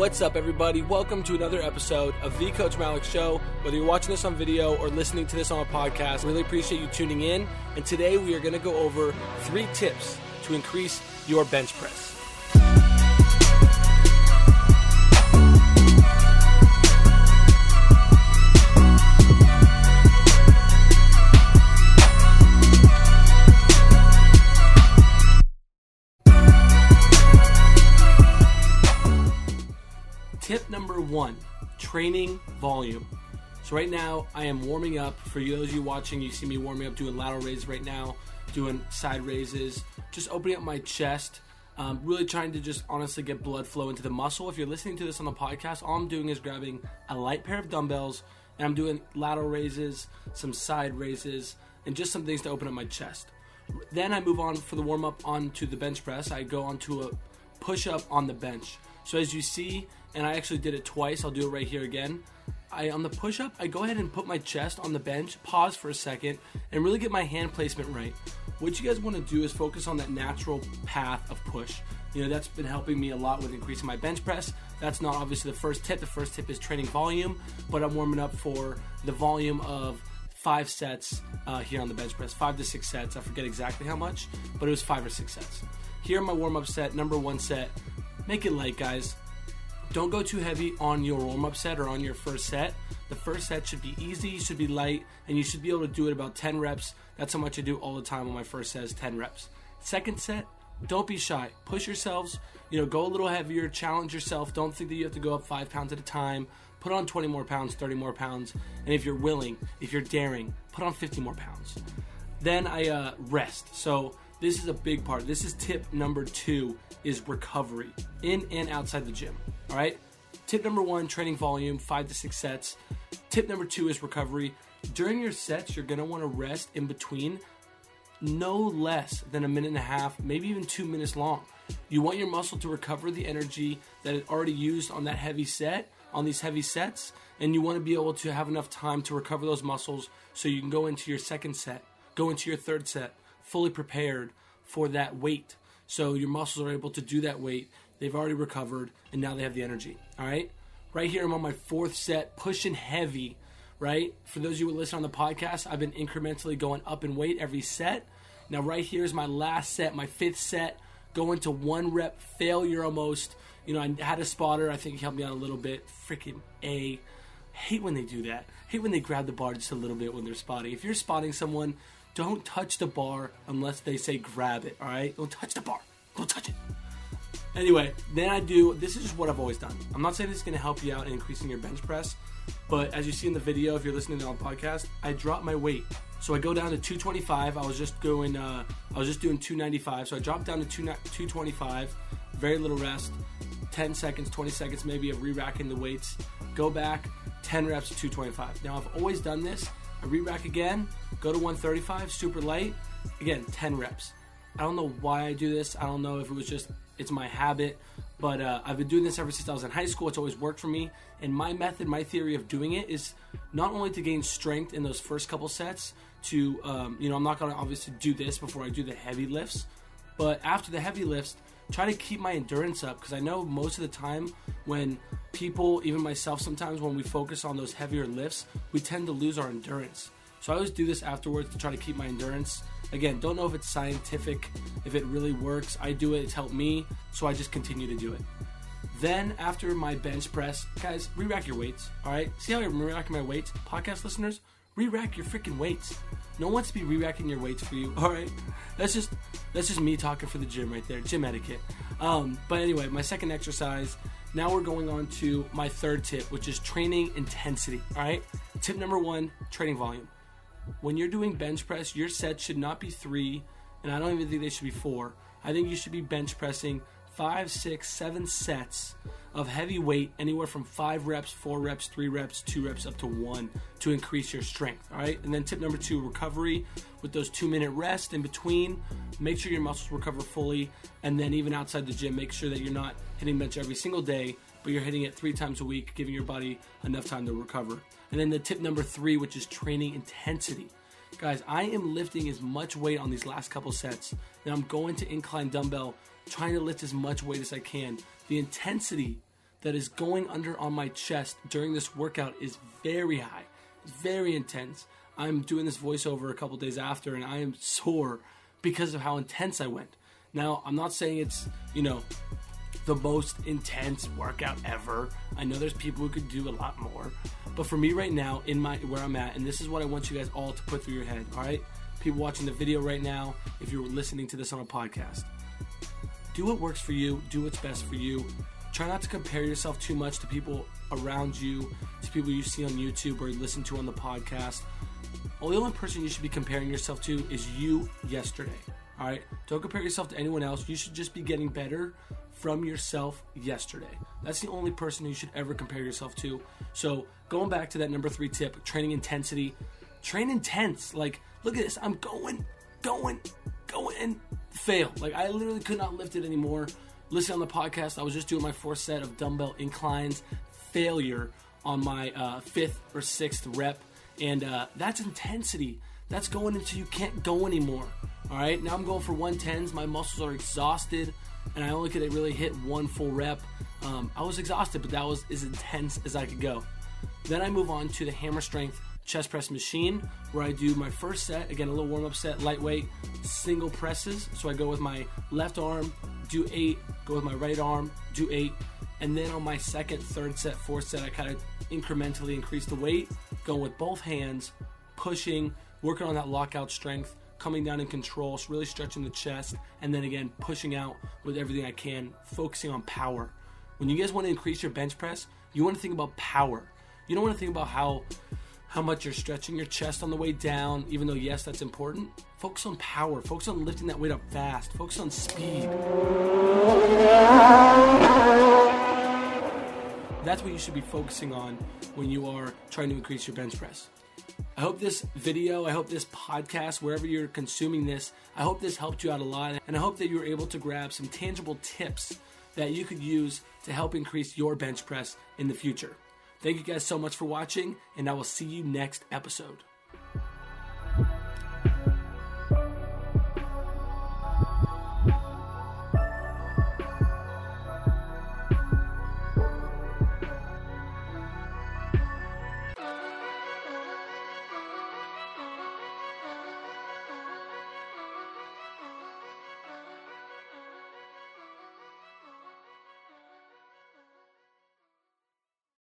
What's up, everybody? Welcome to another episode of The Coach Malek Show. Whether you're watching this on video or listening to this on a podcast, really appreciate you tuning in. And today we are going to go over three tips to increase your bench press. Training volume. So, right now, I am warming up. For those of you watching, you see me warming up doing lateral raises right now, doing side raises, just opening up my chest. Um, really trying to just honestly get blood flow into the muscle. If you're listening to this on the podcast, all I'm doing is grabbing a light pair of dumbbells and I'm doing lateral raises, some side raises, and just some things to open up my chest. Then I move on for the warm up onto the bench press. I go onto a push up on the bench. So as you see, and I actually did it twice, I'll do it right here again. I on the push up, I go ahead and put my chest on the bench, pause for a second, and really get my hand placement right. What you guys want to do is focus on that natural path of push. You know, that's been helping me a lot with increasing my bench press. That's not obviously the first tip. The first tip is training volume, but I'm warming up for the volume of five sets uh, here on the bench press, five to six sets. I forget exactly how much, but it was five or six sets. Here, my warm up set, number one set. Make it light, guys. Don't go too heavy on your warm up set or on your first set. The first set should be easy, should be light, and you should be able to do it about 10 reps. That's how much I do all the time on my first set is 10 reps. Second set, don't be shy. Push yourselves, you know, go a little heavier, challenge yourself. Don't think that you have to go up five pounds at a time. Put on 20 more pounds, 30 more pounds, and if you're willing, if you're daring, put on 50 more pounds. Then I uh, rest. So this is a big part. This is tip number two is recovery in and outside the gym. All right. Tip number one, training volume, five to six sets. Tip number two is recovery. During your sets, you're gonna want to rest in between no less than a minute and a half, maybe even two minutes long. You want your muscle to recover the energy that it already used on that heavy set, on these heavy sets, and you want to be able to have enough time to recover those muscles so you can go into your second set, go into your third set, fully prepared for that weight. So your muscles are able to do that weight. They've already recovered, and now they have the energy. All right. Right here, I'm on my fourth set, pushing heavy. Right. For those of you who listen on the podcast, I've been incrementally going up in weight every set. Now, right here is my last set, my fifth set, going to one rep failure almost. You know, I had a spotter. I think he helped me out a little bit. Freaking A. Hate when they do that. Hate when they grab the bar just a little bit when they're spotting. If you're spotting someone, don't touch the bar unless they say grab it, all right? Don't touch the bar. Don't touch it. Anyway, then I do, this is just what I've always done. I'm not saying this is going to help you out in increasing your bench press, but as you see in the video, if you're listening on the podcast, I drop my weight. So I go down to 225. I was just going, uh, I was just doing 295. So I dropped down to 225, very little rest, 10 seconds, 20 seconds maybe of re-racking the weights. Go back, 10 reps to 225. Now I've always done this. I re-rack again, go to 135, super light, again, 10 reps. I don't know why I do this. I don't know if it was just it's my habit, but uh, I've been doing this ever since I was in high school. It's always worked for me. And my method, my theory of doing it is not only to gain strength in those first couple sets. To um, you know, I'm not gonna obviously do this before I do the heavy lifts, but after the heavy lifts, try to keep my endurance up because I know most of the time when people, even myself, sometimes when we focus on those heavier lifts, we tend to lose our endurance. So I always do this afterwards to try to keep my endurance. Again, don't know if it's scientific, if it really works. I do it, it's helped me, so I just continue to do it. Then after my bench press, guys, re-rack your weights. All right, see how I'm re-racking my weights, podcast listeners. Re-rack your freaking weights. No one wants to be re-racking your weights for you. All right, that's just that's just me talking for the gym right there, gym etiquette. Um, but anyway, my second exercise. Now we're going on to my third tip, which is training intensity. All right, tip number one: training volume when you're doing bench press, your set should not be three, and I don't even think they should be four. I think you should be bench pressing five, six, seven sets of heavy weight, anywhere from five reps, four reps, three reps, two reps, up to one to increase your strength. All right. And then tip number two, recovery with those two minute rest in between. Make sure your muscles recover fully. And then even outside the gym, make sure that you're not hitting bench every single day, but you're hitting it three times a week, giving your body enough time to recover. And then the tip number three, which is training intensity. Guys, I am lifting as much weight on these last couple sets. Now I'm going to incline dumbbell, trying to lift as much weight as I can. The intensity that is going under on my chest during this workout is very high. It's very intense. I'm doing this voiceover a couple days after and I am sore because of how intense I went. Now, I'm not saying it's, you know, the most intense workout ever. I know there's people who could do a lot more. But for me right now, in my where I'm at, and this is what I want you guys all to put through your head, all right? People watching the video right now, if you're listening to this on a podcast. Do what works for you, do what's best for you. Try not to compare yourself too much to people around you, to people you see on YouTube or listen to on the podcast. Well, the only person you should be comparing yourself to is you yesterday. All right? Don't compare yourself to anyone else. You should just be getting better from yourself yesterday. That's the only person you should ever compare yourself to. So, going back to that number three tip training intensity, train intense. Like, look at this. I'm going, going, going, and fail. Like, I literally could not lift it anymore. Listen on the podcast, I was just doing my fourth set of dumbbell inclines, failure on my uh, fifth or sixth rep. And uh, that's intensity. That's going until you can't go anymore. All right, now I'm going for 110s. My muscles are exhausted, and I only could really hit one full rep. Um, I was exhausted, but that was as intense as I could go. Then I move on to the hammer strength chest press machine, where I do my first set, again, a little warm up set, lightweight, single presses. So I go with my left arm, do eight, go with my right arm, do eight. And then on my second, third set, fourth set, I kind of incrementally increase the weight, go with both hands, pushing, working on that lockout strength coming down in control, really stretching the chest, and then again pushing out with everything I can, focusing on power. When you guys want to increase your bench press, you want to think about power. You don't want to think about how how much you're stretching your chest on the way down, even though yes, that's important. Focus on power. Focus on lifting that weight up fast. Focus on speed. That's what you should be focusing on when you are trying to increase your bench press. I hope this video, I hope this podcast, wherever you're consuming this, I hope this helped you out a lot. And I hope that you were able to grab some tangible tips that you could use to help increase your bench press in the future. Thank you guys so much for watching, and I will see you next episode.